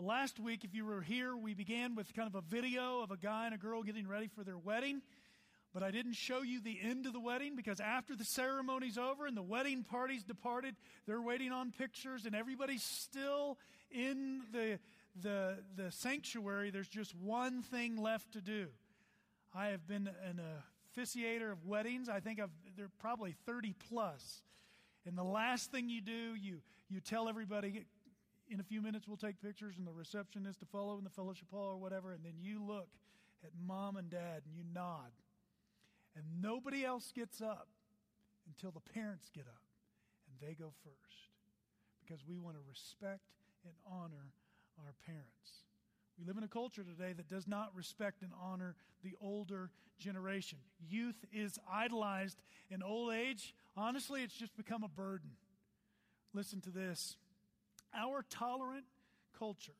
Well, last week, if you were here, we began with kind of a video of a guy and a girl getting ready for their wedding. But I didn't show you the end of the wedding because after the ceremony's over and the wedding party's departed, they're waiting on pictures and everybody's still in the, the, the sanctuary. There's just one thing left to do. I have been an officiator of weddings. I think I've, there are probably 30 plus. And the last thing you do, you, you tell everybody, in a few minutes we'll take pictures and the receptionist to follow in the fellowship hall or whatever, and then you look at mom and dad and you nod. And nobody else gets up until the parents get up and they go first because we want to respect and honor our parents. We live in a culture today that does not respect and honor the older generation. Youth is idolized in old age. Honestly, it's just become a burden. Listen to this. Our tolerant culture,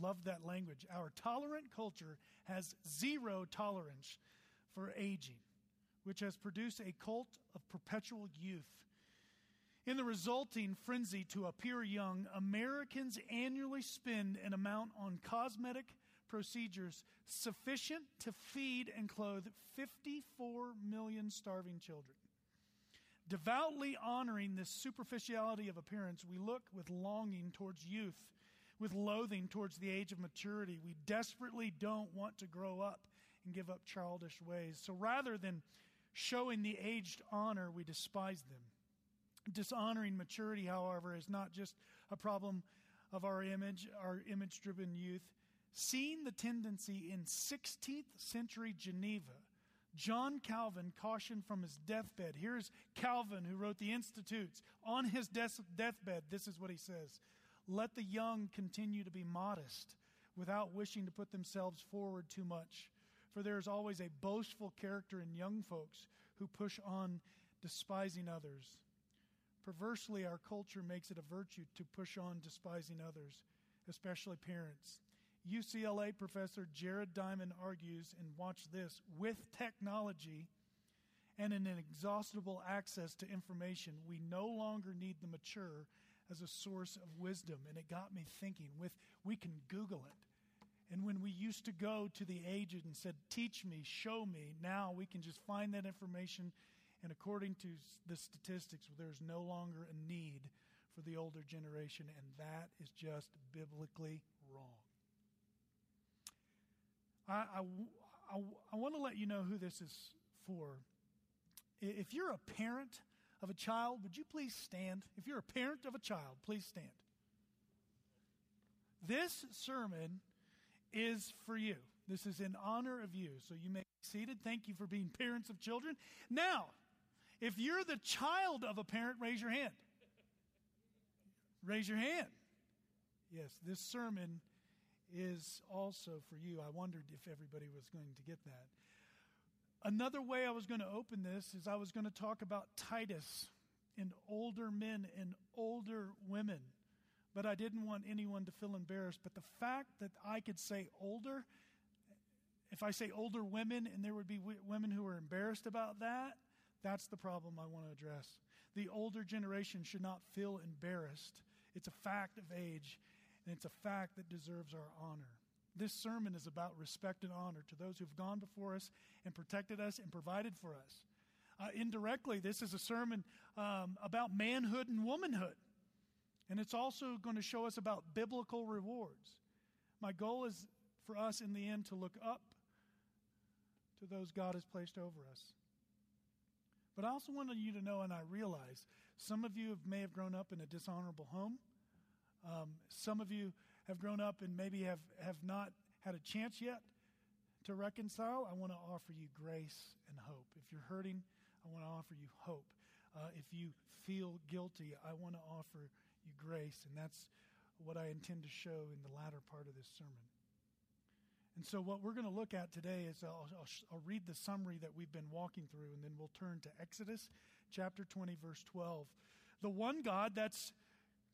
love that language, our tolerant culture has zero tolerance for aging which has produced a cult of perpetual youth. In the resulting frenzy to appear young, Americans annually spend an amount on cosmetic procedures sufficient to feed and clothe 54 million starving children. Devoutly honoring this superficiality of appearance, we look with longing towards youth, with loathing towards the age of maturity. We desperately don't want to grow up and give up childish ways. So rather than showing the aged honor, we despise them. Dishonoring maturity, however, is not just a problem of our image, our image driven youth. Seeing the tendency in 16th century Geneva, John Calvin cautioned from his deathbed. Here's Calvin, who wrote the Institutes. On his deathbed, this is what he says Let the young continue to be modest without wishing to put themselves forward too much. For there is always a boastful character in young folks who push on despising others. Perversely, our culture makes it a virtue to push on despising others, especially parents. UCLA professor Jared Diamond argues, and watch this with technology and an inexhaustible access to information, we no longer need the mature as a source of wisdom. And it got me thinking with we can Google it. And when we used to go to the aged and said, Teach me, show me, now we can just find that information. And according to the statistics, there's no longer a need for the older generation, and that is just biblically wrong. I, I, I, want to let you know who this is for. If you're a parent of a child, would you please stand? If you're a parent of a child, please stand. This sermon is for you. This is in honor of you. So you may be seated. Thank you for being parents of children. Now, if you're the child of a parent, raise your hand. Raise your hand. Yes, this sermon is also for you. I wondered if everybody was going to get that. Another way I was going to open this is I was going to talk about Titus and older men and older women but I didn't want anyone to feel embarrassed. But the fact that I could say older, if I say older women and there would be w- women who are embarrassed about that, that's the problem I want to address. The older generation should not feel embarrassed. It's a fact of age, and it's a fact that deserves our honor. This sermon is about respect and honor to those who've gone before us and protected us and provided for us. Uh, indirectly, this is a sermon um, about manhood and womanhood. And it's also going to show us about biblical rewards. My goal is for us in the end to look up to those God has placed over us. But I also wanted you to know, and I realize some of you have, may have grown up in a dishonorable home. Um, some of you have grown up and maybe have, have not had a chance yet to reconcile. I want to offer you grace and hope. If you're hurting, I want to offer you hope. Uh, if you feel guilty, I want to offer you grace. And that's what I intend to show in the latter part of this sermon. And so, what we're going to look at today is I'll, I'll, I'll, read the summary that we've been walking through, and then we'll turn to Exodus chapter 20, verse 12. The one God, that's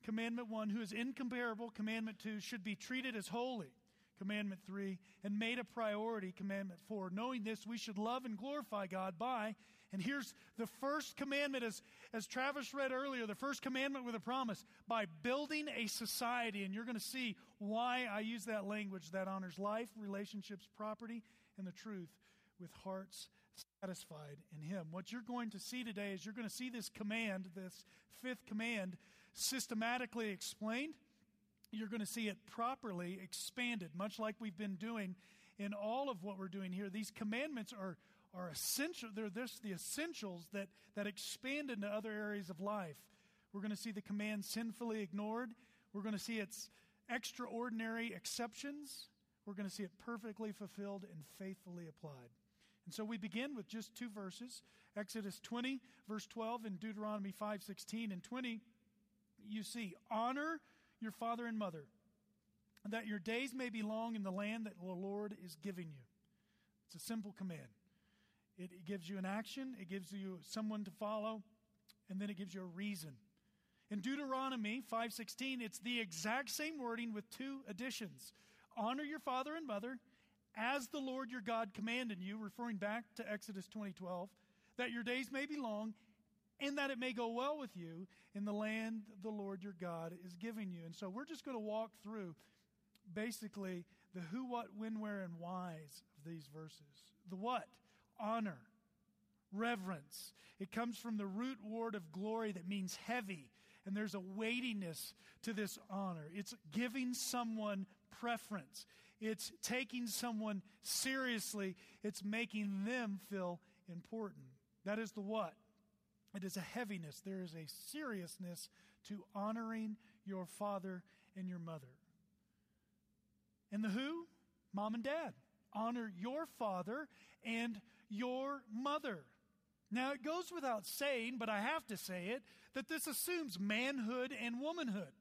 commandment one, who is incomparable, commandment two, should be treated as holy, commandment three, and made a priority, commandment four. Knowing this, we should love and glorify God by And here's the first commandment, as, as Travis read earlier, the first commandment with a promise by building a society. And you're going to see why I use that language that honors life, relationships, property, and the truth with hearts satisfied in Him. What you're going to see today is you're going to see this command, this fifth command, systematically explained. You're going to see it properly expanded, much like we've been doing in all of what we're doing here. These commandments are, are essential. They're this, the essentials that, that expand into other areas of life. We're going to see the command sinfully ignored. We're going to see its extraordinary exceptions. We're going to see it perfectly fulfilled and faithfully applied. And so we begin with just two verses Exodus 20, verse 12, and Deuteronomy 5, 16 and 20. You see, honor your father and mother, that your days may be long in the land that the Lord is giving you. It's a simple command. It, it gives you an action, it gives you someone to follow, and then it gives you a reason. In Deuteronomy 5:16, it's the exact same wording with two additions. Honor your father and mother as the Lord your God commanded you, referring back to Exodus 20:12, that your days may be long and that it may go well with you in the land the Lord your God is giving you. And so we're just going to walk through basically the who, what, when, where, and whys of these verses. The what? Honor, reverence. It comes from the root word of glory that means heavy, and there's a weightiness to this honor. It's giving someone preference. It's taking someone seriously. It's making them feel important. That is the what. It is a heaviness. There is a seriousness to honoring your father and your mother. And the who? Mom and dad. Honor your father and your mother. Now, it goes without saying, but I have to say it, that this assumes manhood and womanhood.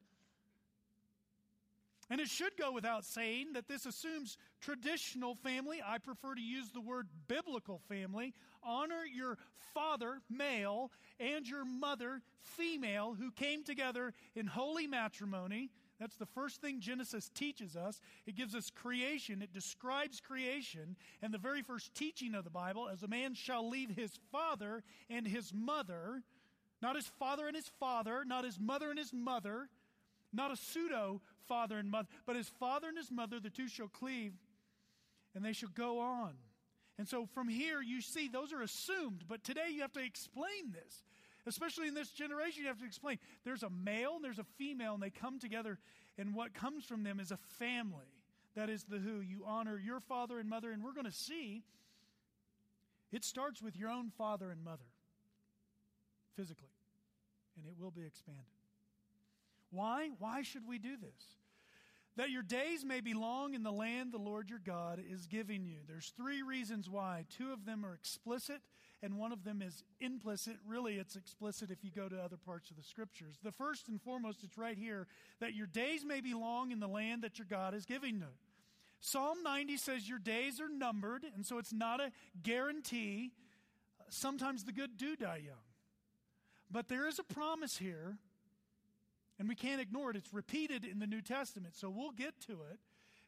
And it should go without saying that this assumes traditional family. I prefer to use the word biblical family. Honor your father, male, and your mother, female, who came together in holy matrimony. That's the first thing Genesis teaches us. It gives us creation, it describes creation. And the very first teaching of the Bible as a man shall leave his father and his mother, not his father and his father, not his mother and his mother, not a pseudo father and mother, but his father and his mother, the two shall cleave, and they shall go on. And so from here, you see, those are assumed, but today you have to explain this. Especially in this generation, you have to explain there's a male and there's a female, and they come together, and what comes from them is a family. That is the who. You honor your father and mother, and we're going to see it starts with your own father and mother, physically, and it will be expanded. Why? Why should we do this? That your days may be long in the land the Lord your God is giving you. There's three reasons why. Two of them are explicit, and one of them is implicit. Really, it's explicit if you go to other parts of the scriptures. The first and foremost, it's right here that your days may be long in the land that your God is giving you. Psalm 90 says your days are numbered, and so it's not a guarantee. Sometimes the good do die young. But there is a promise here and we can't ignore it. It's repeated in the New Testament, so we'll get to it.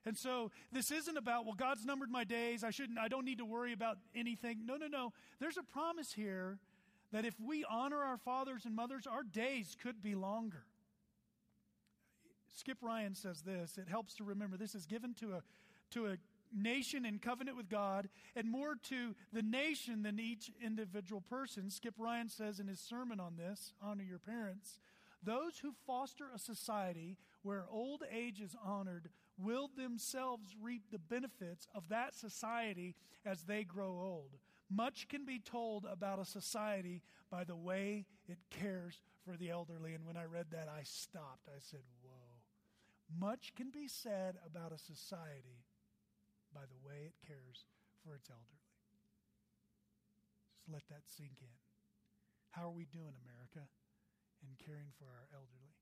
And so this isn't about, well, God's numbered my days. I shouldn't, I don't need to worry about anything. No, no, no. There's a promise here that if we honor our fathers and mothers, our days could be longer. Skip Ryan says this. It helps to remember this is given to a, to a nation in covenant with God and more to the nation than each individual person. Skip Ryan says in his sermon on this, Honor Your Parents, those who foster a society where old age is honored will themselves reap the benefits of that society as they grow old. Much can be told about a society by the way it cares for the elderly. And when I read that, I stopped. I said, Whoa. Much can be said about a society by the way it cares for its elderly. Just let that sink in. How are we doing, America? And caring for our elderly.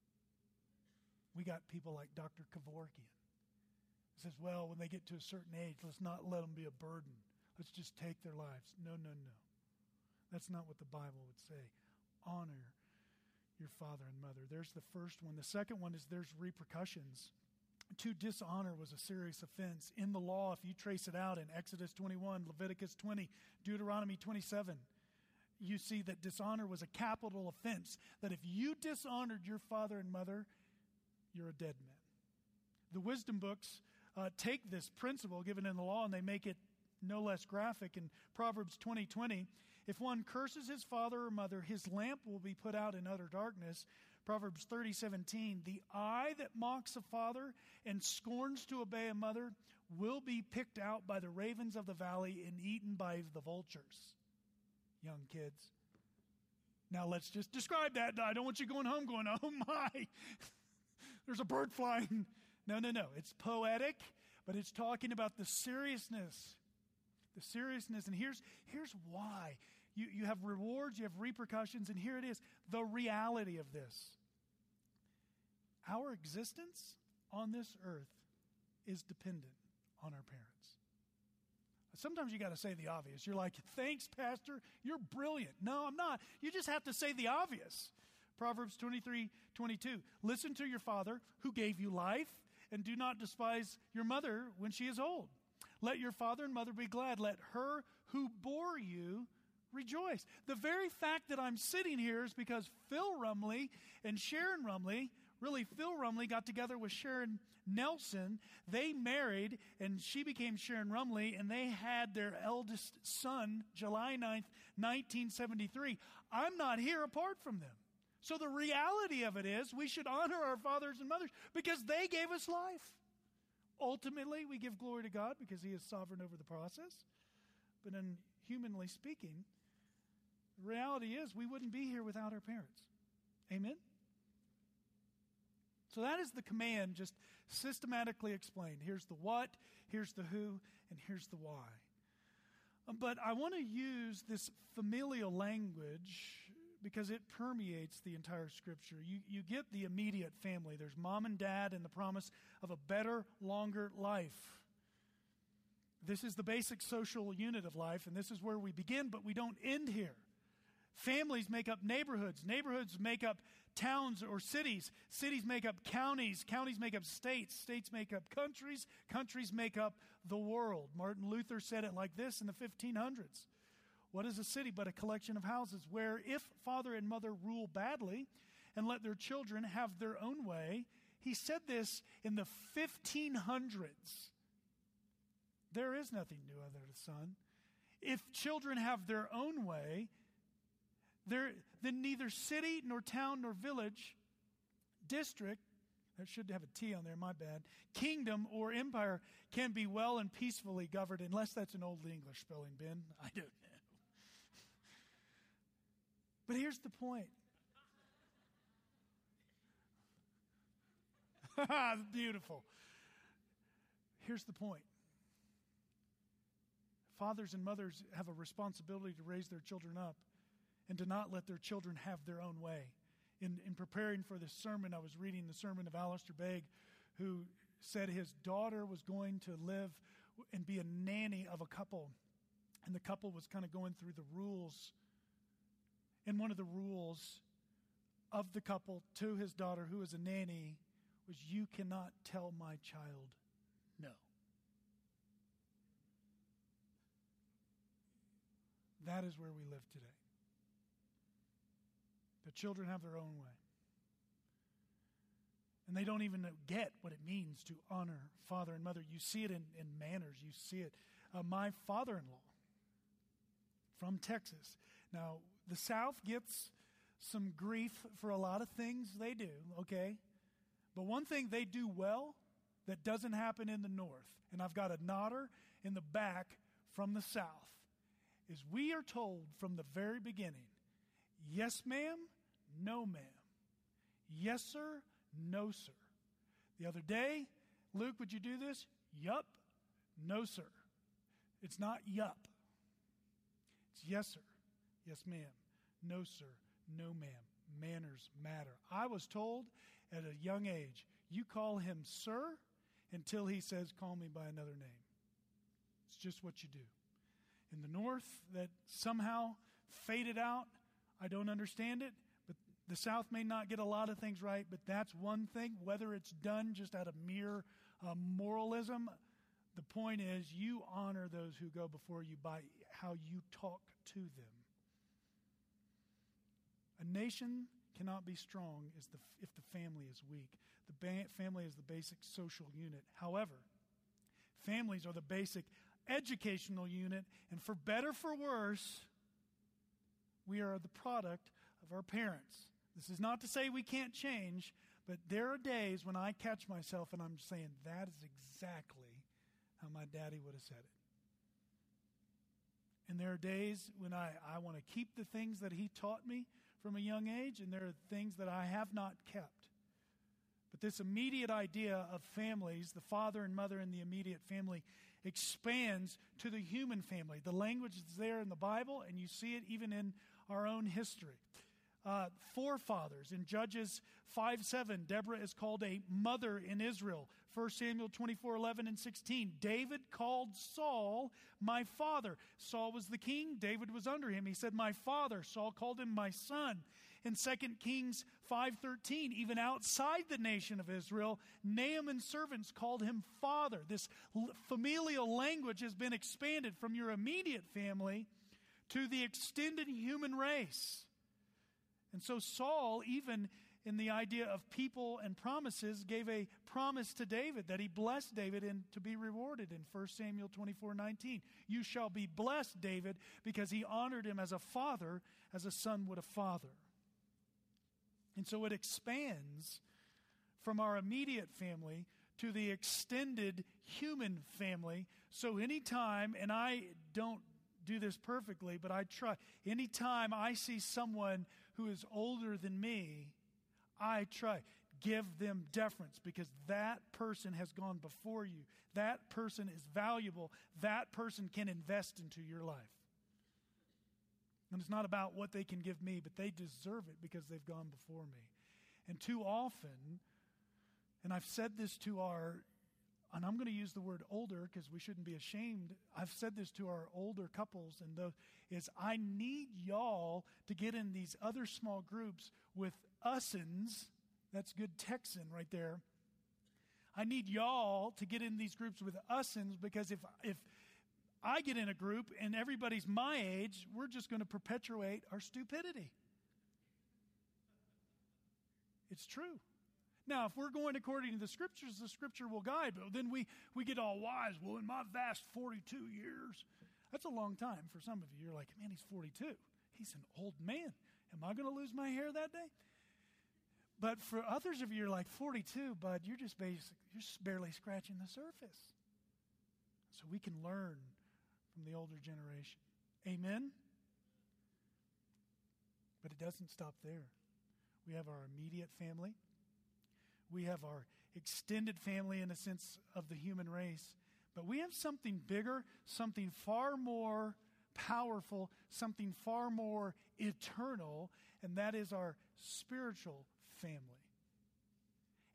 We got people like Dr. Kevorkian. He says, well, when they get to a certain age, let's not let them be a burden. Let's just take their lives. No, no, no. That's not what the Bible would say. Honor your father and mother. There's the first one. The second one is there's repercussions. To dishonor was a serious offense. In the law, if you trace it out in Exodus 21, Leviticus 20, Deuteronomy 27, you see that dishonor was a capital offense. That if you dishonored your father and mother, you're a dead man. The wisdom books uh, take this principle given in the law and they make it no less graphic. In Proverbs 20 20, if one curses his father or mother, his lamp will be put out in utter darkness. Proverbs 30 17, the eye that mocks a father and scorns to obey a mother will be picked out by the ravens of the valley and eaten by the vultures. Young kids. Now let's just describe that. I don't want you going home going, oh my, there's a bird flying. No, no, no. It's poetic, but it's talking about the seriousness. The seriousness. And here's, here's why. You, you have rewards, you have repercussions, and here it is the reality of this. Our existence on this earth is dependent on our parents. Sometimes you got to say the obvious. You're like, thanks, Pastor. You're brilliant. No, I'm not. You just have to say the obvious. Proverbs 23 22. Listen to your father who gave you life, and do not despise your mother when she is old. Let your father and mother be glad. Let her who bore you rejoice. The very fact that I'm sitting here is because Phil Rumley and Sharon Rumley, really, Phil Rumley got together with Sharon Nelson. They married, and she became Sharon Rumley, and they had their eldest son July 9th, 1973. I'm not here apart from them. So the reality of it is we should honor our fathers and mothers because they gave us life. Ultimately, we give glory to God because He is sovereign over the process. But in humanly speaking, the reality is we wouldn't be here without our parents. Amen? So that is the command just systematically explained. Here's the what, here's the who, and here's the why. Um, but I want to use this familial language because it permeates the entire scripture. You, you get the immediate family. There's mom and dad and the promise of a better, longer life. This is the basic social unit of life, and this is where we begin, but we don't end here. Families make up neighborhoods. Neighborhoods make up towns or cities. Cities make up counties. Counties make up states. States make up countries. Countries make up the world. Martin Luther said it like this in the 1500s what is a city but a collection of houses where, if father and mother rule badly and let their children have their own way, he said this in the 1500s. There is nothing new under the sun. If children have their own way, there, then neither city nor town nor village, district, that should have a T on there, my bad, kingdom or empire can be well and peacefully governed, unless that's an old English spelling, Ben. I don't know. But here's the point. Beautiful. Here's the point. Fathers and mothers have a responsibility to raise their children up and to not let their children have their own way. In, in preparing for this sermon, I was reading the sermon of Alistair Begg, who said his daughter was going to live and be a nanny of a couple. And the couple was kind of going through the rules and one of the rules of the couple to his daughter, who is a nanny, was you cannot tell my child no. That is where we live today. The children have their own way. And they don't even get what it means to honor father and mother. You see it in, in manners. You see it. Uh, my father in law from Texas. Now, the South gets some grief for a lot of things they do, okay? But one thing they do well that doesn't happen in the North, and I've got a nodder in the back from the South, is we are told from the very beginning yes, ma'am, no, ma'am. Yes, sir, no, sir. The other day, Luke, would you do this? Yup, no, sir. It's not yup. It's yes, sir. Yes, ma'am. No, sir. No, ma'am. Manners matter. I was told at a young age, you call him sir until he says, call me by another name. It's just what you do. In the North, that somehow faded out. I don't understand it, the South may not get a lot of things right, but that's one thing. Whether it's done just out of mere uh, moralism, the point is you honor those who go before you by how you talk to them. A nation cannot be strong if the, if the family is weak. The ba- family is the basic social unit. However, families are the basic educational unit, and for better or for worse, we are the product of our parents. This is not to say we can't change, but there are days when I catch myself and I'm saying, that is exactly how my daddy would have said it. And there are days when I, I want to keep the things that he taught me from a young age, and there are things that I have not kept. But this immediate idea of families, the father and mother in the immediate family, expands to the human family. The language is there in the Bible, and you see it even in our own history. Uh, forefathers in Judges 5 7, Deborah is called a mother in Israel. 1 Samuel 24 11 and 16. David called Saul my father. Saul was the king, David was under him. He said, My father. Saul called him my son in 2 Kings 5:13 even outside the nation of Israel Naaman's servants called him father this familial language has been expanded from your immediate family to the extended human race and so Saul even in the idea of people and promises gave a promise to David that he blessed David and to be rewarded in 1 Samuel 24 19. You shall be blessed, David, because he honored him as a father, as a son would a father. And so it expands from our immediate family to the extended human family. So anytime, and I don't do this perfectly, but I try, anytime I see someone who is older than me, I try. Give them deference because that person has gone before you. That person is valuable. That person can invest into your life. And it's not about what they can give me, but they deserve it because they've gone before me. And too often, and I've said this to our, and I'm going to use the word older because we shouldn't be ashamed. I've said this to our older couples, and those is I need y'all to get in these other small groups with usins. That's good Texan right there. I need y'all to get in these groups with usins because if if I get in a group and everybody's my age, we're just going to perpetuate our stupidity. It's true. Now, if we're going according to the scriptures, the scripture will guide, but then we, we get all wise. Well, in my vast 42 years, that's a long time for some of you. You're like, man, he's 42. He's an old man. Am I going to lose my hair that day? But for others of you, you're like 42, bud, you're just basic, you're just barely scratching the surface. So we can learn from the older generation. Amen? But it doesn't stop there. We have our immediate family. We have our extended family in a sense of the human race. But we have something bigger, something far more powerful, something far more eternal, and that is our spiritual family.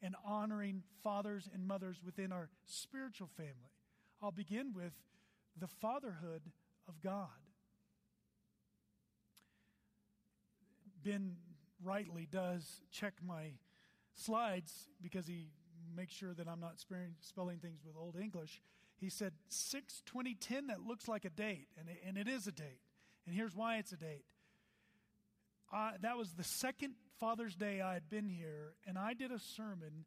And honoring fathers and mothers within our spiritual family. I'll begin with the fatherhood of God. Ben rightly does check my slides because he makes sure that I'm not spelling things with Old English. He said 6 2010, that looks like a date, and it, and it is a date. And here's why it's a date. Uh, that was the second Father's Day I had been here, and I did a sermon,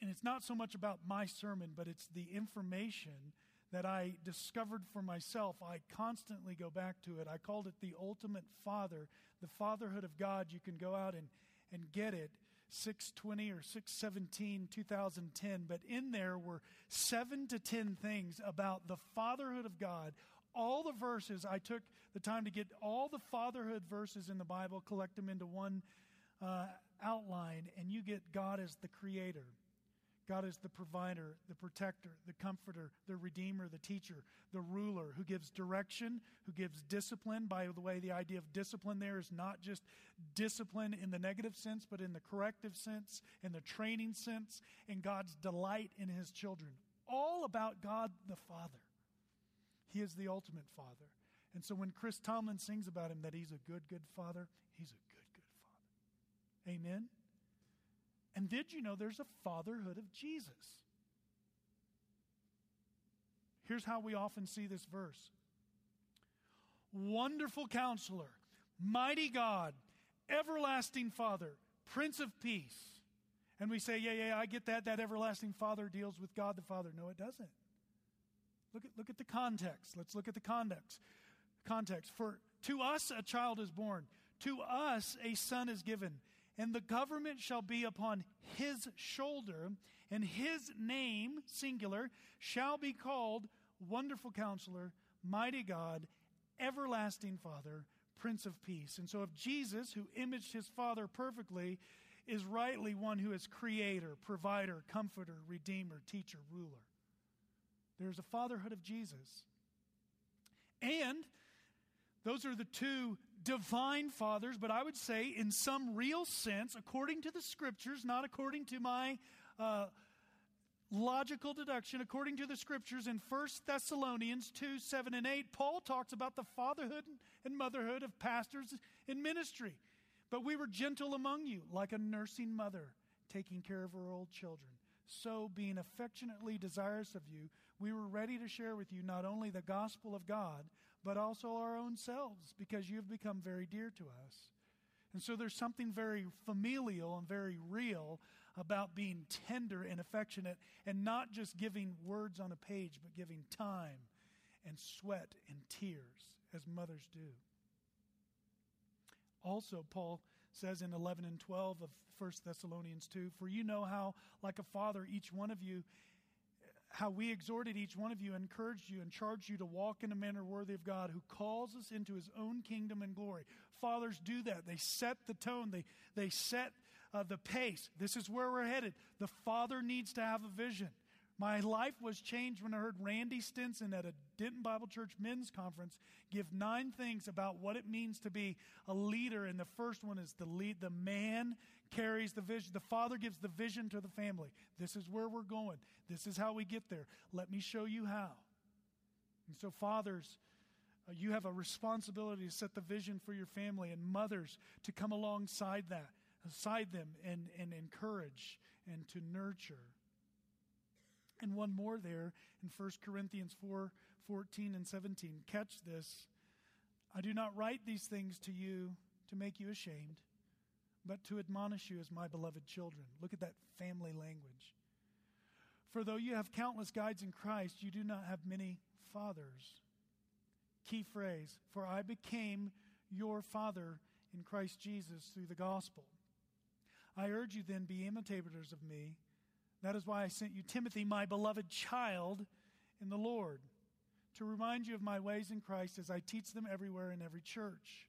and it's not so much about my sermon, but it's the information that I discovered for myself. I constantly go back to it. I called it the ultimate father, the fatherhood of God. You can go out and, and get it. 620 or 617 2010 but in there were 7 to 10 things about the fatherhood of God. All the verses i took the time to get all the fatherhood verses in the bible collect them into one uh, outline and you get god as the creator God is the provider, the protector, the comforter, the redeemer, the teacher, the ruler who gives direction, who gives discipline. By the way, the idea of discipline there is not just discipline in the negative sense, but in the corrective sense, in the training sense, in God's delight in his children. All about God the Father. He is the ultimate Father. And so when Chris Tomlin sings about him that he's a good, good Father, he's a good, good Father. Amen? And did you know there's a fatherhood of Jesus? Here's how we often see this verse Wonderful counselor, mighty God, everlasting Father, Prince of Peace. And we say, yeah, yeah, I get that. That everlasting Father deals with God the Father. No, it doesn't. Look at, look at the context. Let's look at the context. Context. For to us a child is born, to us a son is given, and the government shall be upon his shoulder, and his name, singular, shall be called Wonderful Counselor, Mighty God, Everlasting Father, Prince of Peace. And so, if Jesus, who imaged his Father perfectly, is rightly one who is creator, provider, comforter, redeemer, teacher, ruler, there's a fatherhood of Jesus. And those are the two divine fathers, but I would say, in some real sense, according to the scriptures, not according to my uh, logical deduction, according to the scriptures in 1 Thessalonians 2 7 and 8, Paul talks about the fatherhood and motherhood of pastors in ministry. But we were gentle among you, like a nursing mother taking care of her old children. So, being affectionately desirous of you, we were ready to share with you not only the gospel of God, but also our own selves, because you have become very dear to us. And so there's something very familial and very real about being tender and affectionate and not just giving words on a page, but giving time and sweat and tears as mothers do. Also, Paul says in 11 and 12 of 1 Thessalonians 2 For you know how, like a father, each one of you, how we exhorted each one of you, encouraged you, and charged you to walk in a manner worthy of God who calls us into his own kingdom and glory. Fathers do that. They set the tone, they, they set uh, the pace. This is where we're headed. The father needs to have a vision. My life was changed when I heard Randy Stinson at a Denton Bible Church men's conference give nine things about what it means to be a leader. And the first one is the lead, the man carries the vision. The father gives the vision to the family. This is where we're going. This is how we get there. Let me show you how. And so, fathers, uh, you have a responsibility to set the vision for your family, and mothers to come alongside that, aside them, and, and encourage and to nurture. And one more there in 1 Corinthians 4 14 and 17. Catch this. I do not write these things to you to make you ashamed, but to admonish you as my beloved children. Look at that family language. For though you have countless guides in Christ, you do not have many fathers. Key phrase For I became your father in Christ Jesus through the gospel. I urge you then, be imitators of me that is why I sent you Timothy, my beloved child in the Lord, to remind you of my ways in Christ as I teach them everywhere in every church.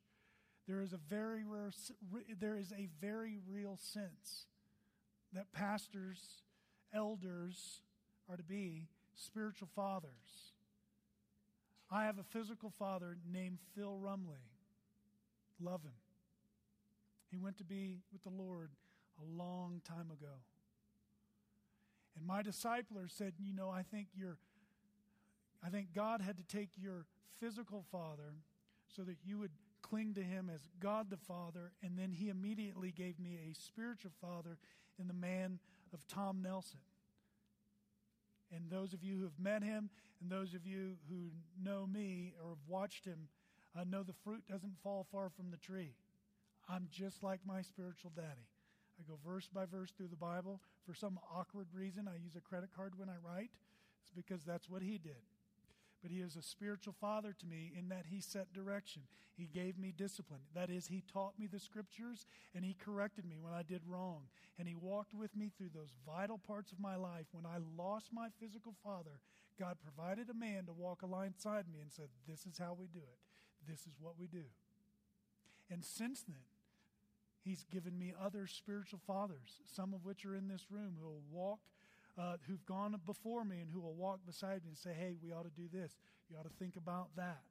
There is a very rare, there is a very real sense that pastors, elders are to be spiritual fathers. I have a physical father named Phil Rumley. Love him. He went to be with the Lord a long time ago. And my discipler said, You know, I think you're, I think God had to take your physical father so that you would cling to him as God the Father. And then he immediately gave me a spiritual father in the man of Tom Nelson. And those of you who have met him and those of you who know me or have watched him uh, know the fruit doesn't fall far from the tree. I'm just like my spiritual daddy. I go verse by verse through the Bible. For some awkward reason, I use a credit card when I write. It's because that's what he did. But he is a spiritual father to me in that he set direction. He gave me discipline. That is, he taught me the scriptures and he corrected me when I did wrong. And he walked with me through those vital parts of my life. When I lost my physical father, God provided a man to walk alongside me and said, This is how we do it. This is what we do. And since then, He's given me other spiritual fathers, some of which are in this room, who will walk, uh, who've gone before me and who will walk beside me and say, hey, we ought to do this. You ought to think about that.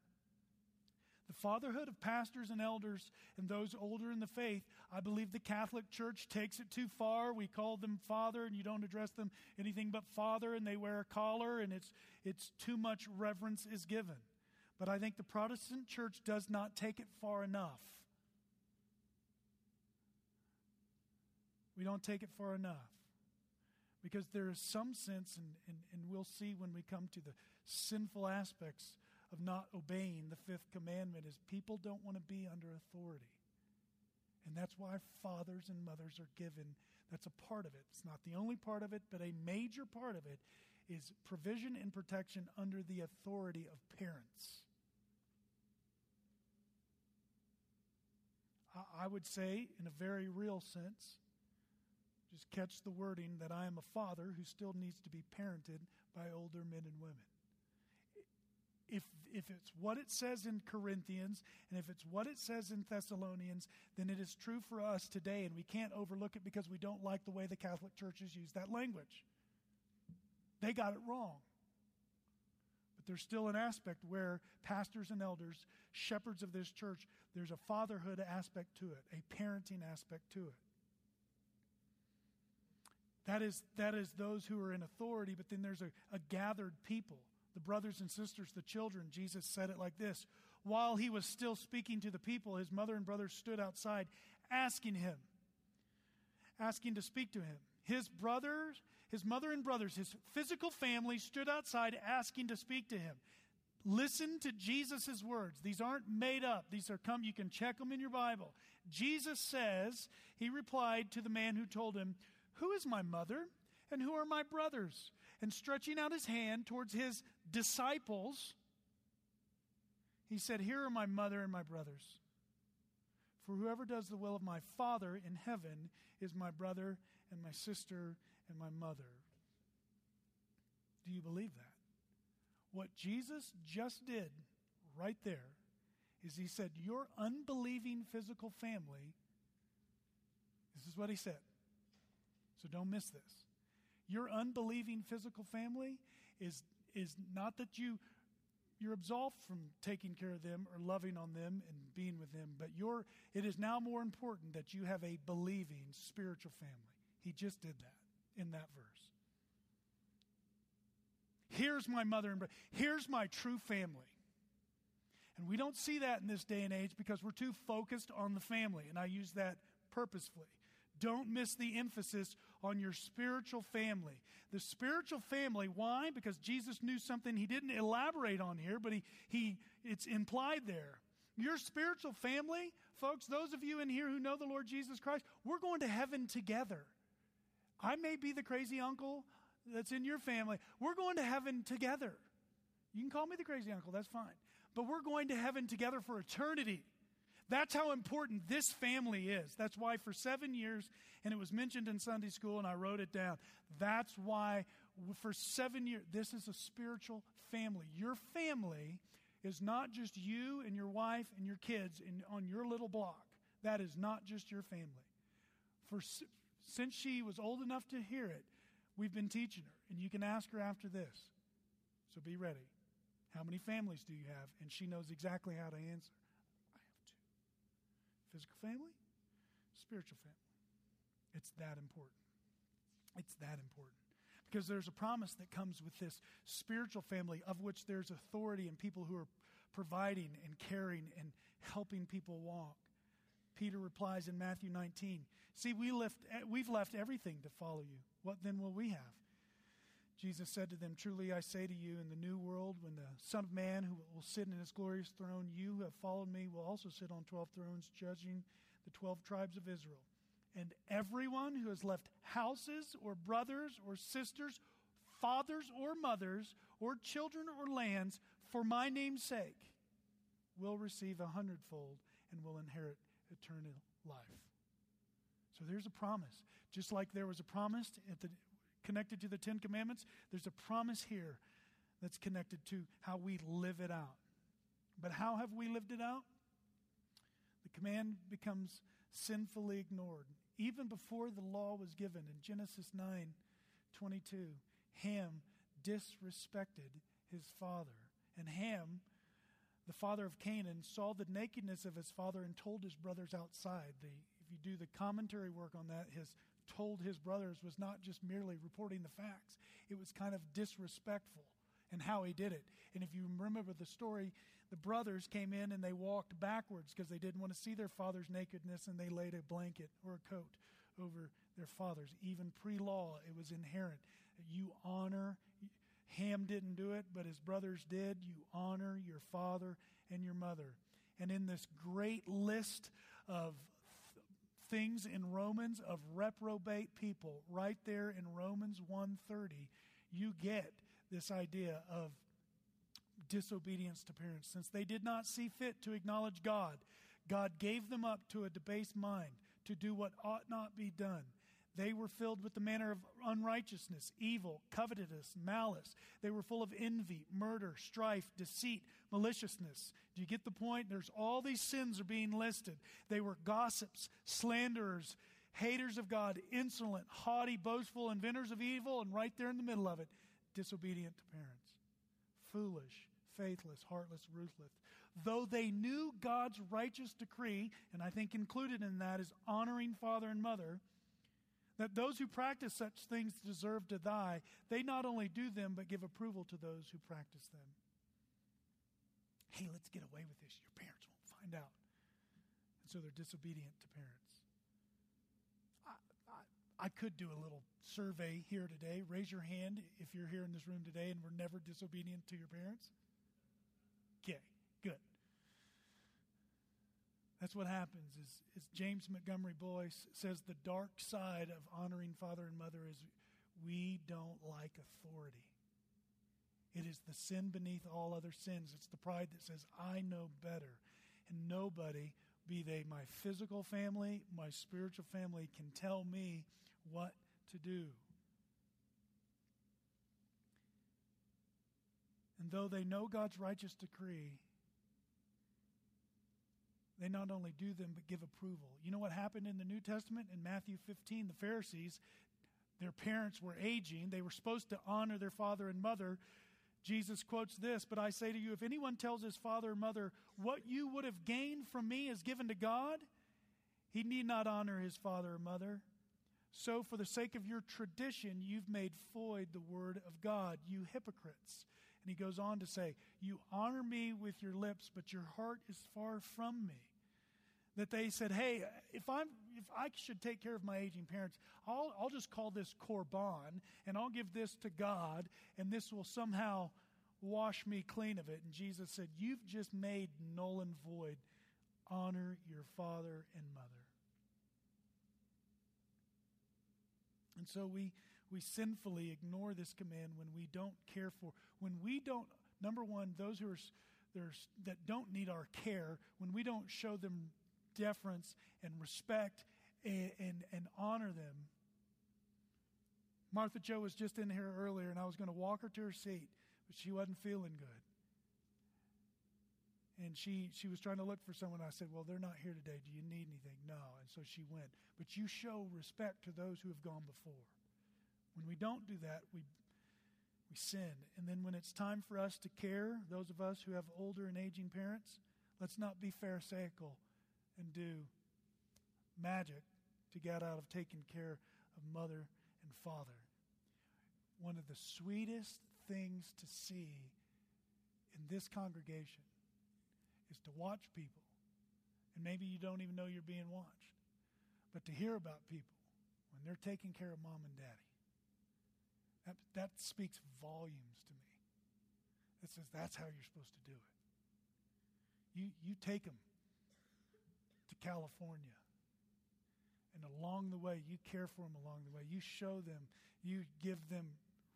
The fatherhood of pastors and elders and those older in the faith, I believe the Catholic Church takes it too far. We call them father, and you don't address them anything but father, and they wear a collar, and it's, it's too much reverence is given. But I think the Protestant church does not take it far enough. We don't take it far enough. Because there is some sense, and, and, and we'll see when we come to the sinful aspects of not obeying the fifth commandment, is people don't want to be under authority. And that's why fathers and mothers are given. That's a part of it. It's not the only part of it, but a major part of it is provision and protection under the authority of parents. I would say, in a very real sense, just catch the wording that I am a father who still needs to be parented by older men and women. If, if it's what it says in Corinthians and if it's what it says in Thessalonians, then it is true for us today, and we can't overlook it because we don't like the way the Catholic churches use that language. They got it wrong. But there's still an aspect where pastors and elders, shepherds of this church, there's a fatherhood aspect to it, a parenting aspect to it. That is, that is those who are in authority, but then there's a, a gathered people, the brothers and sisters, the children. Jesus said it like this While he was still speaking to the people, his mother and brothers stood outside asking him, asking to speak to him. His brothers, his mother and brothers, his physical family stood outside asking to speak to him. Listen to Jesus' words. These aren't made up. These are come, you can check them in your Bible. Jesus says, He replied to the man who told him, who is my mother and who are my brothers? And stretching out his hand towards his disciples, he said, Here are my mother and my brothers. For whoever does the will of my Father in heaven is my brother and my sister and my mother. Do you believe that? What Jesus just did right there is he said, Your unbelieving physical family, this is what he said so don't miss this. Your unbelieving physical family is, is not that you, you're absolved from taking care of them or loving on them and being with them, but you're, it is now more important that you have a believing spiritual family. He just did that in that verse. Here's my mother and brother. Here's my true family. And we don't see that in this day and age because we're too focused on the family. And I use that purposefully. Don't miss the emphasis on your spiritual family. The spiritual family, why? Because Jesus knew something he didn't elaborate on here, but he, he it's implied there. Your spiritual family, folks, those of you in here who know the Lord Jesus Christ, we're going to heaven together. I may be the crazy uncle that's in your family. We're going to heaven together. You can call me the crazy uncle, that's fine. But we're going to heaven together for eternity. That's how important this family is. That's why for seven years, and it was mentioned in Sunday school, and I wrote it down. That's why for seven years, this is a spiritual family. Your family is not just you and your wife and your kids in, on your little block. That is not just your family. For since she was old enough to hear it, we've been teaching her, and you can ask her after this. So be ready. How many families do you have? And she knows exactly how to answer. Physical family, spiritual family. It's that important. It's that important. Because there's a promise that comes with this spiritual family of which there's authority and people who are providing and caring and helping people walk. Peter replies in Matthew 19 See, we left, eh, we've left everything to follow you. What then will we have? Jesus said to them, Truly I say to you, in the new world, when the Son of Man who will sit in his glorious throne, you who have followed me will also sit on 12 thrones, judging the 12 tribes of Israel. And everyone who has left houses or brothers or sisters, fathers or mothers, or children or lands for my name's sake will receive a hundredfold and will inherit eternal life. So there's a promise. Just like there was a promise at the connected to the Ten Commandments, there's a promise here that's connected to how we live it out. But how have we lived it out? The command becomes sinfully ignored. Even before the law was given in Genesis 9 22, Ham disrespected his father. And Ham, the father of Canaan, saw the nakedness of his father and told his brothers outside. The, if you do the commentary work on that, his told his brothers was not just merely reporting the facts, it was kind of disrespectful in how he did it. And if you remember the story, the brothers came in and they walked backwards because they didn't want to see their father's nakedness and they laid a blanket or a coat over their fathers. Even pre law, it was inherent. You honor, Ham didn't do it, but his brothers did. You honor your father and your mother. And in this great list of things in Romans of reprobate people. Right there in Romans 1:30, you get this idea of disobedience to parents. Since they did not see fit to acknowledge God, God gave them up to a debased mind to do what ought not be done. They were filled with the manner of unrighteousness, evil, covetousness, malice. They were full of envy, murder, strife, deceit, maliciousness. Do you get the point? There's all these sins are being listed. They were gossips, slanderers, haters of God, insolent, haughty, boastful, inventors of evil, and right there in the middle of it, disobedient to parents, foolish, faithless, heartless, ruthless. Though they knew God's righteous decree, and I think included in that is honoring father and mother, that those who practice such things deserve to die, they not only do them, but give approval to those who practice them. Hey, let's get away with this. Your parents won't find out. And so they're disobedient to parents. I, I, I could do a little survey here today. Raise your hand if you're here in this room today and were never disobedient to your parents. Okay, good. That's what happens is, is James Montgomery Boice says the dark side of honoring father and mother is we don't like authority. It is the sin beneath all other sins. It's the pride that says, I know better. And nobody, be they my physical family, my spiritual family, can tell me what to do. And though they know God's righteous decree, they not only do them, but give approval. You know what happened in the New Testament? In Matthew 15, the Pharisees, their parents were aging. They were supposed to honor their father and mother. Jesus quotes this, but I say to you, if anyone tells his father or mother, what you would have gained from me is given to God, he need not honor his father or mother. So, for the sake of your tradition, you've made void the word of God, you hypocrites. And he goes on to say, You honor me with your lips, but your heart is far from me that they said, "Hey, if I'm if I should take care of my aging parents, I'll I'll just call this korban and I'll give this to God, and this will somehow wash me clean of it." And Jesus said, "You've just made null and void. Honor your father and mother." And so we we sinfully ignore this command when we don't care for when we don't number one those who are that don't need our care when we don't show them deference and respect and, and, and honor them. Martha Joe was just in here earlier, and I was going to walk her to her seat, but she wasn't feeling good. And she, she was trying to look for someone. I said, Well, they're not here today. Do you need anything? No. And so she went. But you show respect to those who have gone before. When we don't do that, we, we sin. And then when it's time for us to care, those of us who have older and aging parents, let's not be Pharisaical and do magic to get out of taking care of mother and father. One of the sweetest things to see in this congregation is to watch people. And maybe you don't even know you're being watched, but to hear about people when they're taking care of mom and daddy. That, that speaks volumes to me. It says that's how you're supposed to do it. You, you take them California. And along the way, you care for them along the way. You show them, you give them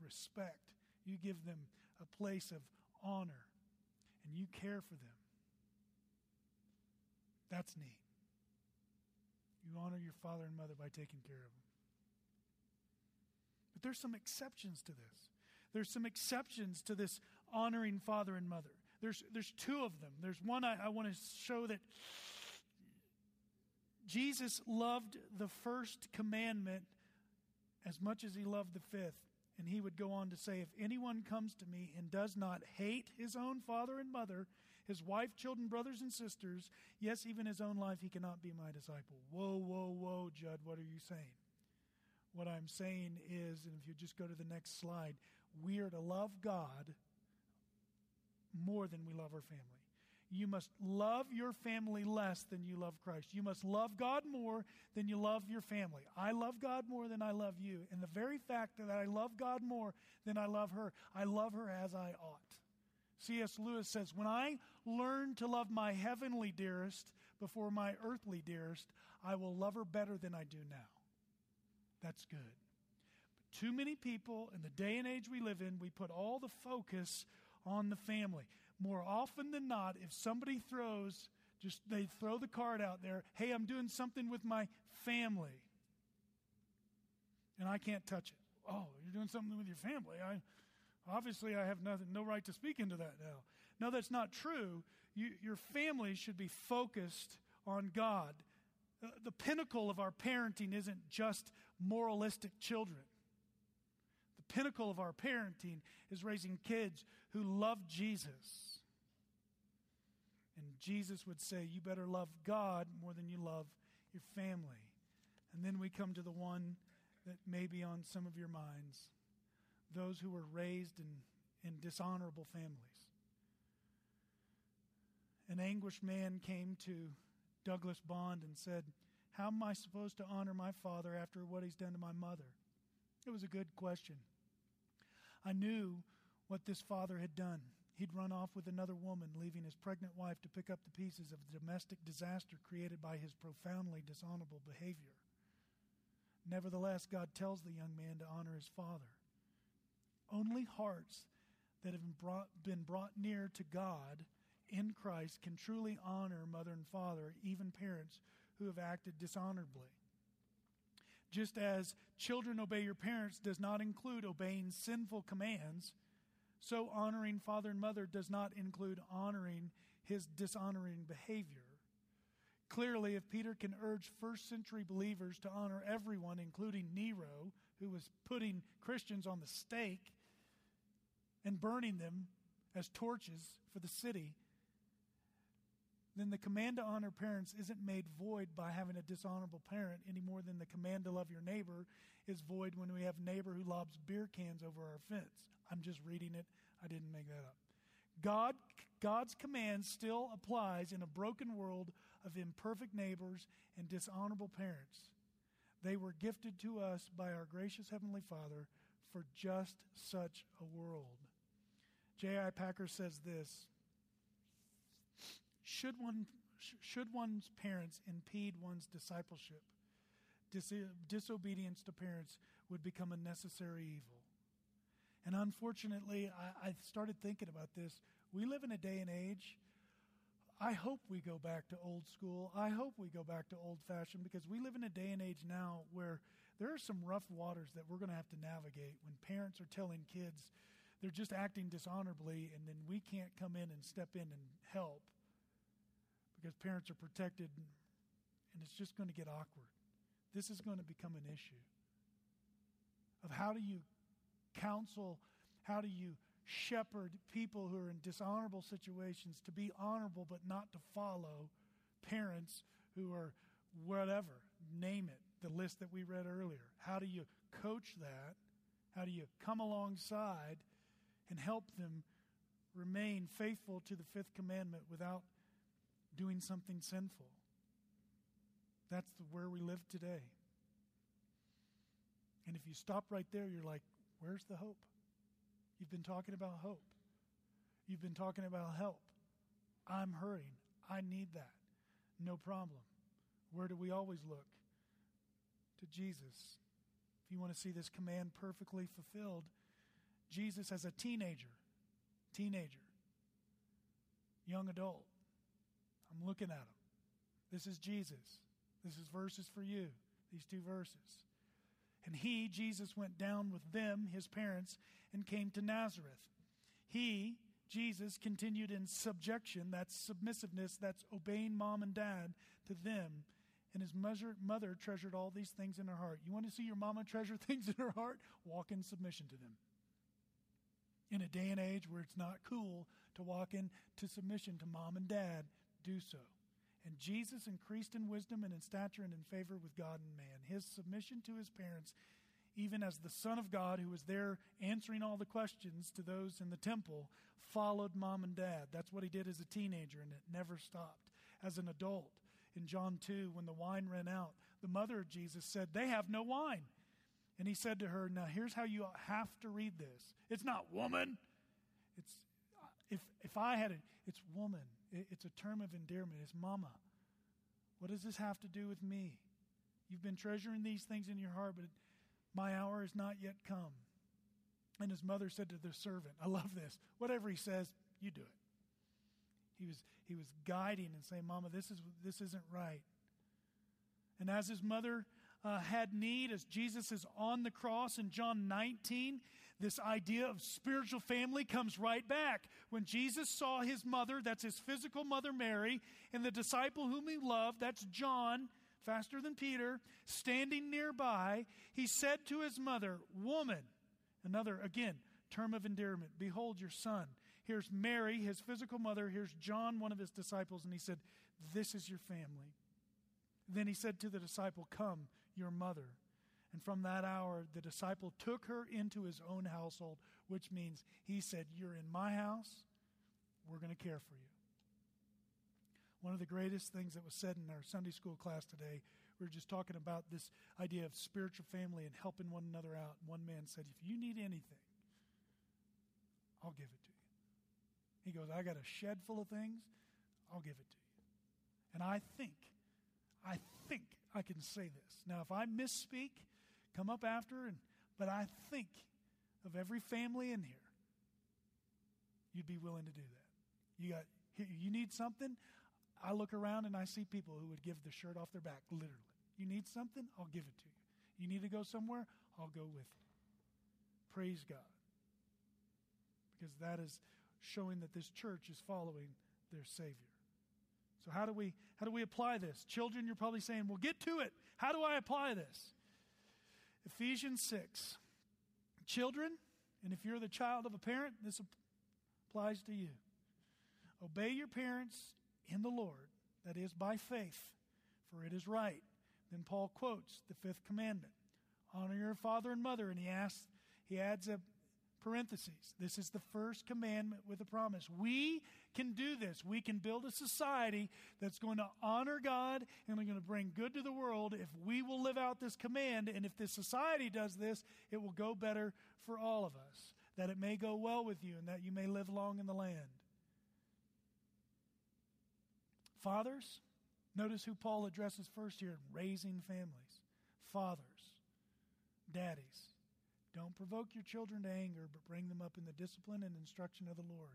respect, you give them a place of honor, and you care for them. That's neat. You honor your father and mother by taking care of them. But there's some exceptions to this. There's some exceptions to this honoring father and mother. There's, there's two of them. There's one I, I want to show that Jesus loved the first commandment as much as he loved the fifth. And he would go on to say, If anyone comes to me and does not hate his own father and mother, his wife, children, brothers, and sisters, yes, even his own life, he cannot be my disciple. Whoa, whoa, whoa, Judd, what are you saying? What I'm saying is, and if you just go to the next slide, we are to love God more than we love our family. You must love your family less than you love Christ. You must love God more than you love your family. I love God more than I love you. And the very fact that I love God more than I love her, I love her as I ought. C.S. Lewis says, When I learn to love my heavenly dearest before my earthly dearest, I will love her better than I do now. That's good. But too many people in the day and age we live in, we put all the focus on the family. More often than not, if somebody throws, just they throw the card out there, hey, I'm doing something with my family, and I can't touch it. Oh, you're doing something with your family. I obviously I have nothing, no right to speak into that now. No, that's not true. You, your family should be focused on God. Uh, the pinnacle of our parenting isn't just moralistic children. The pinnacle of our parenting is raising kids who love Jesus. And Jesus would say, You better love God more than you love your family. And then we come to the one that may be on some of your minds those who were raised in, in dishonorable families. An anguished man came to Douglas Bond and said, How am I supposed to honor my father after what he's done to my mother? It was a good question. I knew what this father had done. He'd run off with another woman, leaving his pregnant wife to pick up the pieces of the domestic disaster created by his profoundly dishonorable behavior. Nevertheless, God tells the young man to honor his father. Only hearts that have been brought, been brought near to God in Christ can truly honor mother and father, even parents who have acted dishonorably. Just as children obey your parents does not include obeying sinful commands, so honoring father and mother does not include honoring his dishonoring behavior. Clearly, if Peter can urge first century believers to honor everyone, including Nero, who was putting Christians on the stake and burning them as torches for the city, then the command to honor parents isn't made void by having a dishonorable parent any more than the command to love your neighbor is void when we have a neighbor who lobs beer cans over our fence. I'm just reading it. I didn't make that up. God, God's command still applies in a broken world of imperfect neighbors and dishonorable parents. They were gifted to us by our gracious Heavenly Father for just such a world. J.I. Packer says this Should, one, should one's parents impede one's discipleship, dis- disobedience to parents would become a necessary evil. And unfortunately, I, I started thinking about this. We live in a day and age I hope we go back to old school. I hope we go back to old fashioned because we live in a day and age now where there are some rough waters that we're going to have to navigate when parents are telling kids they're just acting dishonorably and then we can't come in and step in and help because parents are protected and it's just going to get awkward. This is going to become an issue of how do you counsel, how do you shepherd people who are in dishonorable situations to be honorable but not to follow parents who are whatever, name it, the list that we read earlier. How do you coach that? How do you come alongside and help them remain faithful to the fifth commandment without doing something sinful? That's where we live today. And if you stop right there, you're like, where's the hope? You've been talking about hope. You've been talking about help. I'm hurting. I need that. No problem. Where do we always look? To Jesus. If you want to see this command perfectly fulfilled, Jesus as a teenager, teenager, young adult. I'm looking at him. This is Jesus. This is verses for you, these two verses. And he, Jesus, went down with them, his parents, and came to Nazareth. He, Jesus, continued in subjection, that's submissiveness, that's obeying mom and dad to them. And his mother, treasured all these things in her heart. You want to see your mama treasure things in her heart? Walk in submission to them. In a day and age where it's not cool to walk into submission to mom and dad, do so. And Jesus increased in wisdom and in stature and in favor with God and man. His submission to his parents, even as the Son of God, who was there answering all the questions to those in the temple, followed mom and dad. That's what he did as a teenager, and it never stopped. As an adult, in John 2, when the wine ran out, the mother of Jesus said, They have no wine. And he said to her, Now here's how you have to read this. It's not woman. It's if if I had it, it's woman. It's a term of endearment. It's mama. What does this have to do with me? You've been treasuring these things in your heart, but my hour has not yet come. And his mother said to the servant, I love this. Whatever he says, you do it. He was, he was guiding and saying, Mama, this, is, this isn't right. And as his mother uh, had need, as Jesus is on the cross in John 19, this idea of spiritual family comes right back. When Jesus saw his mother, that's his physical mother Mary, and the disciple whom he loved, that's John, faster than Peter, standing nearby, he said to his mother, Woman, another, again, term of endearment, behold your son. Here's Mary, his physical mother. Here's John, one of his disciples. And he said, This is your family. Then he said to the disciple, Come, your mother. And from that hour, the disciple took her into his own household, which means he said, You're in my house. We're going to care for you. One of the greatest things that was said in our Sunday school class today, we were just talking about this idea of spiritual family and helping one another out. One man said, If you need anything, I'll give it to you. He goes, I got a shed full of things, I'll give it to you. And I think, I think I can say this. Now, if I misspeak, come up after, and but I think of every family in here, you'd be willing to do that. You got you need something, I look around and I see people who would give the shirt off their back, literally. You need something? I'll give it to you. You need to go somewhere? I'll go with you. Praise God. Because that is showing that this church is following their Savior. So how do we how do we apply this? Children, you're probably saying, well, get to it. How do I apply this? Ephesians 6. Children, and if you're the child of a parent, this applies to you. Obey your parents in the Lord, that is, by faith, for it is right. Then Paul quotes the fifth commandment honor your father and mother, and he asks, he adds a parenthesis. This is the first commandment with a promise. We can do this. We can build a society that's going to honor God and we're going to bring good to the world if we will live out this command. And if this society does this, it will go better for all of us. That it may go well with you and that you may live long in the land. Fathers, notice who Paul addresses first here raising families. Fathers, daddies, don't provoke your children to anger, but bring them up in the discipline and instruction of the Lord.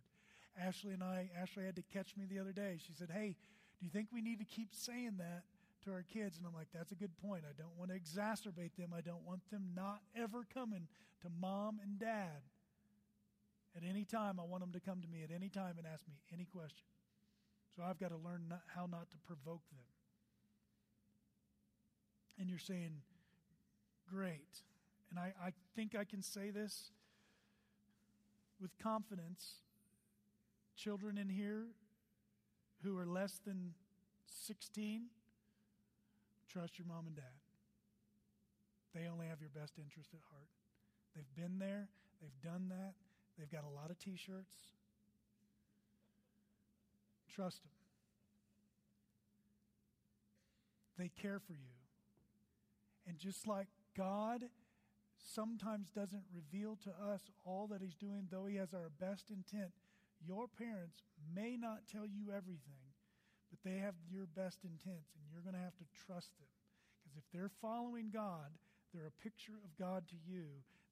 Ashley and I, Ashley had to catch me the other day. She said, Hey, do you think we need to keep saying that to our kids? And I'm like, That's a good point. I don't want to exacerbate them. I don't want them not ever coming to mom and dad at any time. I want them to come to me at any time and ask me any question. So I've got to learn not, how not to provoke them. And you're saying, Great. And I, I think I can say this with confidence. Children in here who are less than 16, trust your mom and dad. They only have your best interest at heart. They've been there, they've done that, they've got a lot of t shirts. Trust them. They care for you. And just like God sometimes doesn't reveal to us all that He's doing, though He has our best intent. Your parents may not tell you everything, but they have your best intents, and you're going to have to trust them. Because if they're following God, they're a picture of God to you.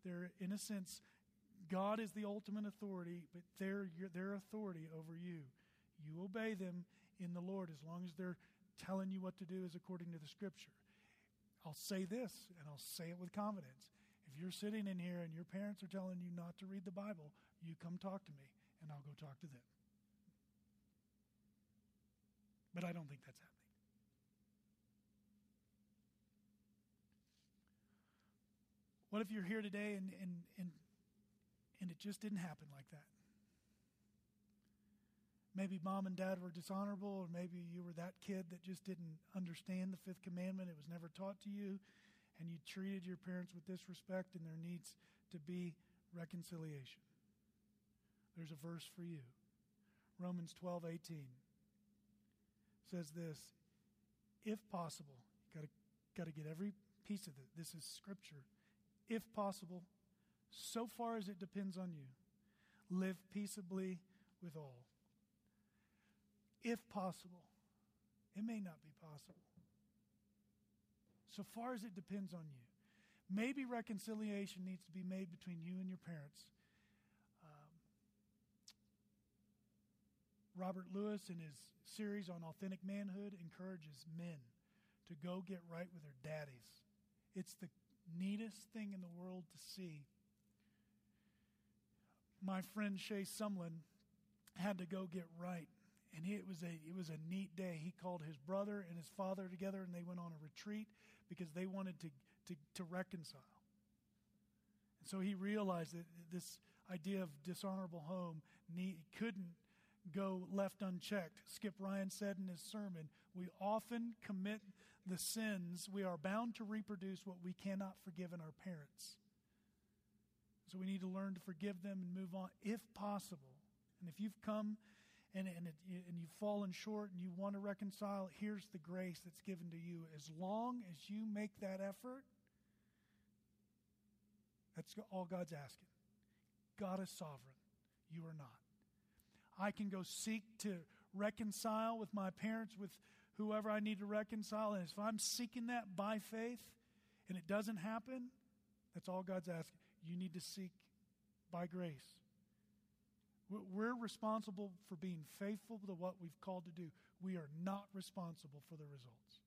They're, in a sense, God is the ultimate authority, but they're your, their authority over you. You obey them in the Lord as long as they're telling you what to do is according to the Scripture. I'll say this, and I'll say it with confidence. If you're sitting in here and your parents are telling you not to read the Bible, you come talk to me and I'll go talk to them. But I don't think that's happening. What if you're here today and, and, and, and it just didn't happen like that? Maybe mom and dad were dishonorable, or maybe you were that kid that just didn't understand the fifth commandment. It was never taught to you and you treated your parents with disrespect, and there needs to be reconciliation. There's a verse for you. Romans 12, 18 says this if possible, to got to get every piece of it. This is scripture. If possible, so far as it depends on you, live peaceably with all. If possible. It may not be possible. So far as it depends on you. Maybe reconciliation needs to be made between you and your parents. Um, Robert Lewis, in his series on authentic manhood, encourages men to go get right with their daddies. It's the neatest thing in the world to see. My friend Shay Sumlin had to go get right. And it was a it was a neat day. He called his brother and his father together and they went on a retreat because they wanted to to, to reconcile. And so he realized that this idea of dishonorable home need, couldn't go left unchecked. Skip Ryan said in his sermon, We often commit the sins we are bound to reproduce what we cannot forgive in our parents. So we need to learn to forgive them and move on if possible. And if you've come and, and, it, and you've fallen short and you want to reconcile, here's the grace that's given to you. As long as you make that effort, that's all God's asking. God is sovereign. You are not. I can go seek to reconcile with my parents, with whoever I need to reconcile. And if I'm seeking that by faith and it doesn't happen, that's all God's asking. You need to seek by grace. We're responsible for being faithful to what we've called to do. We are not responsible for the results.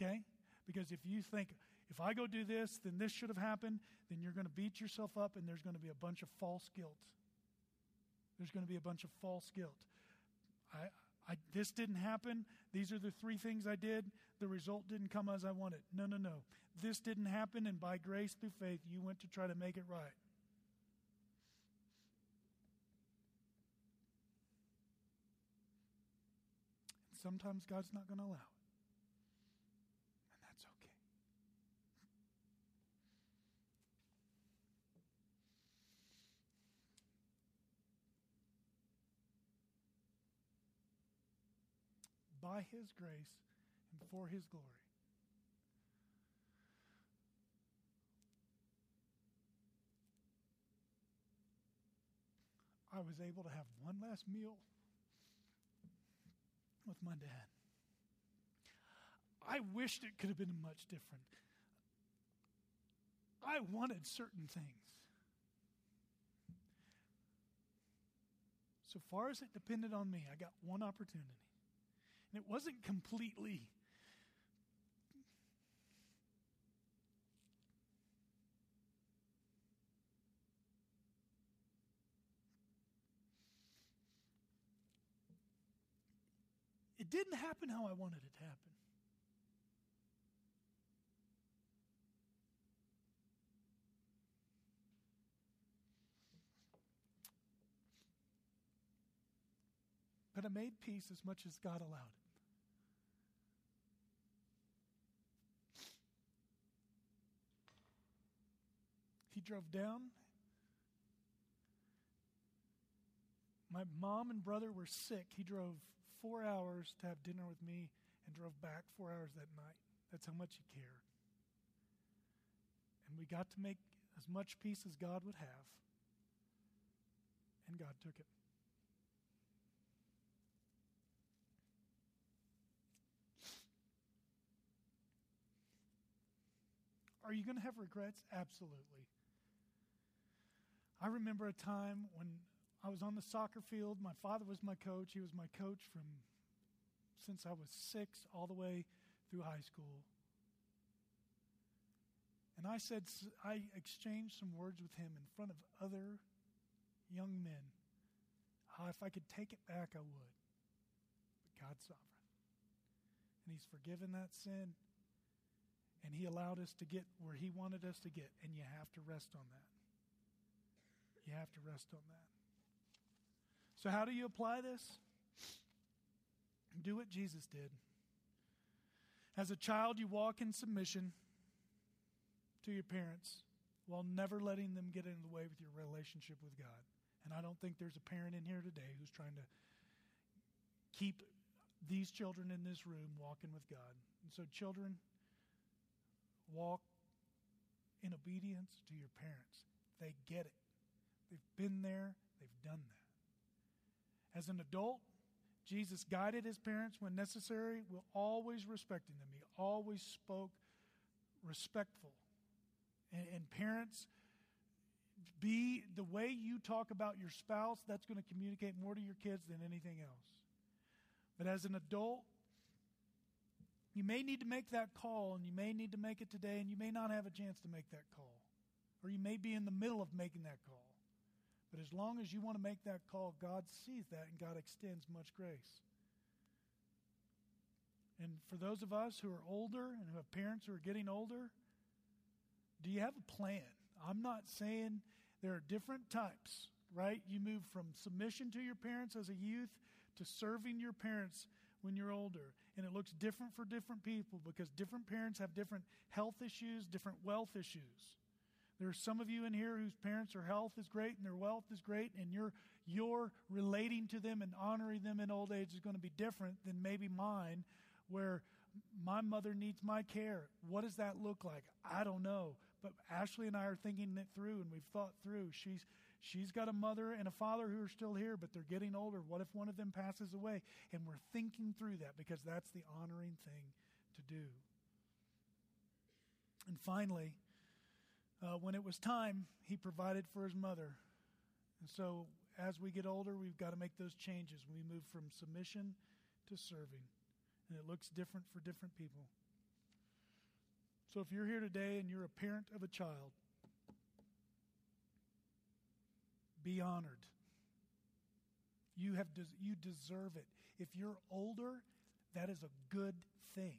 Okay? Because if you think, if I go do this, then this should have happened, then you're going to beat yourself up and there's going to be a bunch of false guilt. There's going to be a bunch of false guilt. I, I, this didn't happen. These are the three things I did. The result didn't come as I wanted. No, no, no. This didn't happen, and by grace through faith, you went to try to make it right. Sometimes God's not going to allow it. And that's okay. By His grace and for His glory. I was able to have one last meal with my dad. I wished it could have been much different. I wanted certain things. So far as it depended on me, I got one opportunity. And it wasn't completely didn't happen how I wanted it to happen. But I made peace as much as God allowed. He drove down. My mom and brother were sick. He drove four hours to have dinner with me and drove back four hours that night. That's how much he cared. And we got to make as much peace as God would have. And God took it. Are you going to have regrets? Absolutely. I remember a time when I was on the soccer field. My father was my coach. He was my coach from since I was six all the way through high school. And I said, I exchanged some words with him in front of other young men. How if I could take it back, I would. But God's sovereign. And He's forgiven that sin. And He allowed us to get where He wanted us to get. And you have to rest on that. You have to rest on that. So, how do you apply this? Do what Jesus did. As a child, you walk in submission to your parents while never letting them get in the way with your relationship with God. And I don't think there's a parent in here today who's trying to keep these children in this room walking with God. And so, children, walk in obedience to your parents. They get it, they've been there, they've done that. As an adult, Jesus guided his parents when necessary, while always respecting them. He always spoke respectful. And, and parents, be the way you talk about your spouse, that's going to communicate more to your kids than anything else. But as an adult, you may need to make that call, and you may need to make it today, and you may not have a chance to make that call. Or you may be in the middle of making that call. But as long as you want to make that call, God sees that and God extends much grace. And for those of us who are older and who have parents who are getting older, do you have a plan? I'm not saying there are different types, right? You move from submission to your parents as a youth to serving your parents when you're older. And it looks different for different people because different parents have different health issues, different wealth issues. There are some of you in here whose parents' or health is great and their wealth is great, and you're, you're relating to them and honoring them in old age is going to be different than maybe mine, where my mother needs my care. What does that look like? I don't know. But Ashley and I are thinking it through, and we've thought through. She's she's got a mother and a father who are still here, but they're getting older. What if one of them passes away? And we're thinking through that because that's the honoring thing to do. And finally, uh, when it was time, he provided for his mother. And so, as we get older, we've got to make those changes. We move from submission to serving. And it looks different for different people. So, if you're here today and you're a parent of a child, be honored. You, have des- you deserve it. If you're older, that is a good thing.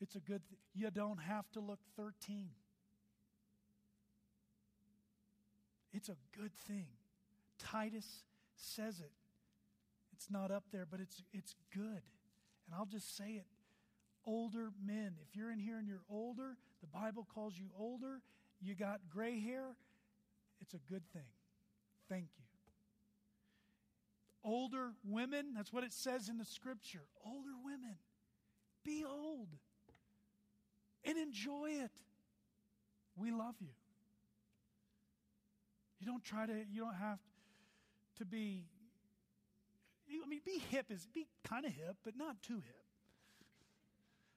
It's a good thing. You don't have to look 13. It's a good thing. Titus says it. It's not up there, but it's, it's good. And I'll just say it. Older men, if you're in here and you're older, the Bible calls you older, you got gray hair, it's a good thing. Thank you. Older women, that's what it says in the scripture. Older women, be old and enjoy it. We love you. You don't try to, you don't have to be, I mean, be hip is, be kind of hip, but not too hip.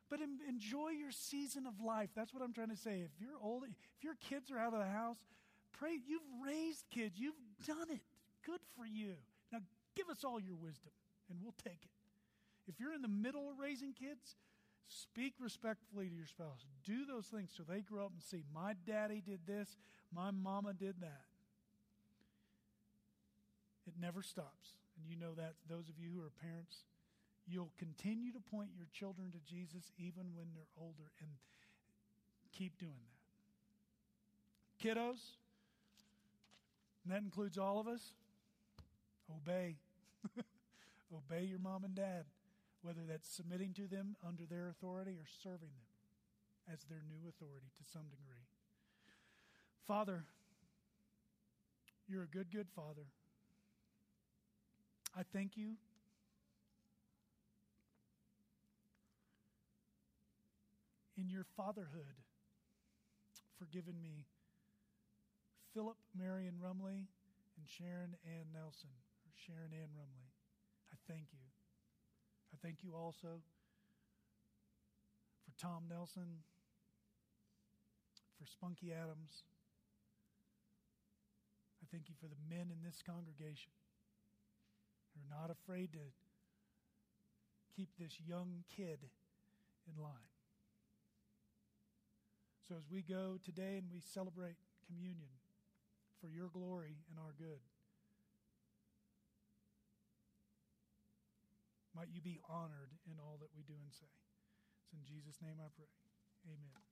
But enjoy your season of life. That's what I'm trying to say. If you're old, if your kids are out of the house, pray. You've raised kids, you've done it. Good for you. Now, give us all your wisdom, and we'll take it. If you're in the middle of raising kids, Speak respectfully to your spouse. Do those things so they grow up and see, my daddy did this, my mama did that. It never stops. And you know that, those of you who are parents, you'll continue to point your children to Jesus even when they're older and keep doing that. Kiddos, and that includes all of us, obey. obey your mom and dad whether that's submitting to them under their authority or serving them as their new authority to some degree. Father, you're a good, good Father. I thank you. In your fatherhood, for giving me Philip, Marion Rumley, and Sharon Ann Nelson, or Sharon Ann Rumley. I thank you. I thank you also for Tom Nelson, for Spunky Adams. I thank you for the men in this congregation who are not afraid to keep this young kid in line. So as we go today and we celebrate communion for your glory and our good, Might you be honored in all that we do and say. It's in Jesus' name I pray. Amen.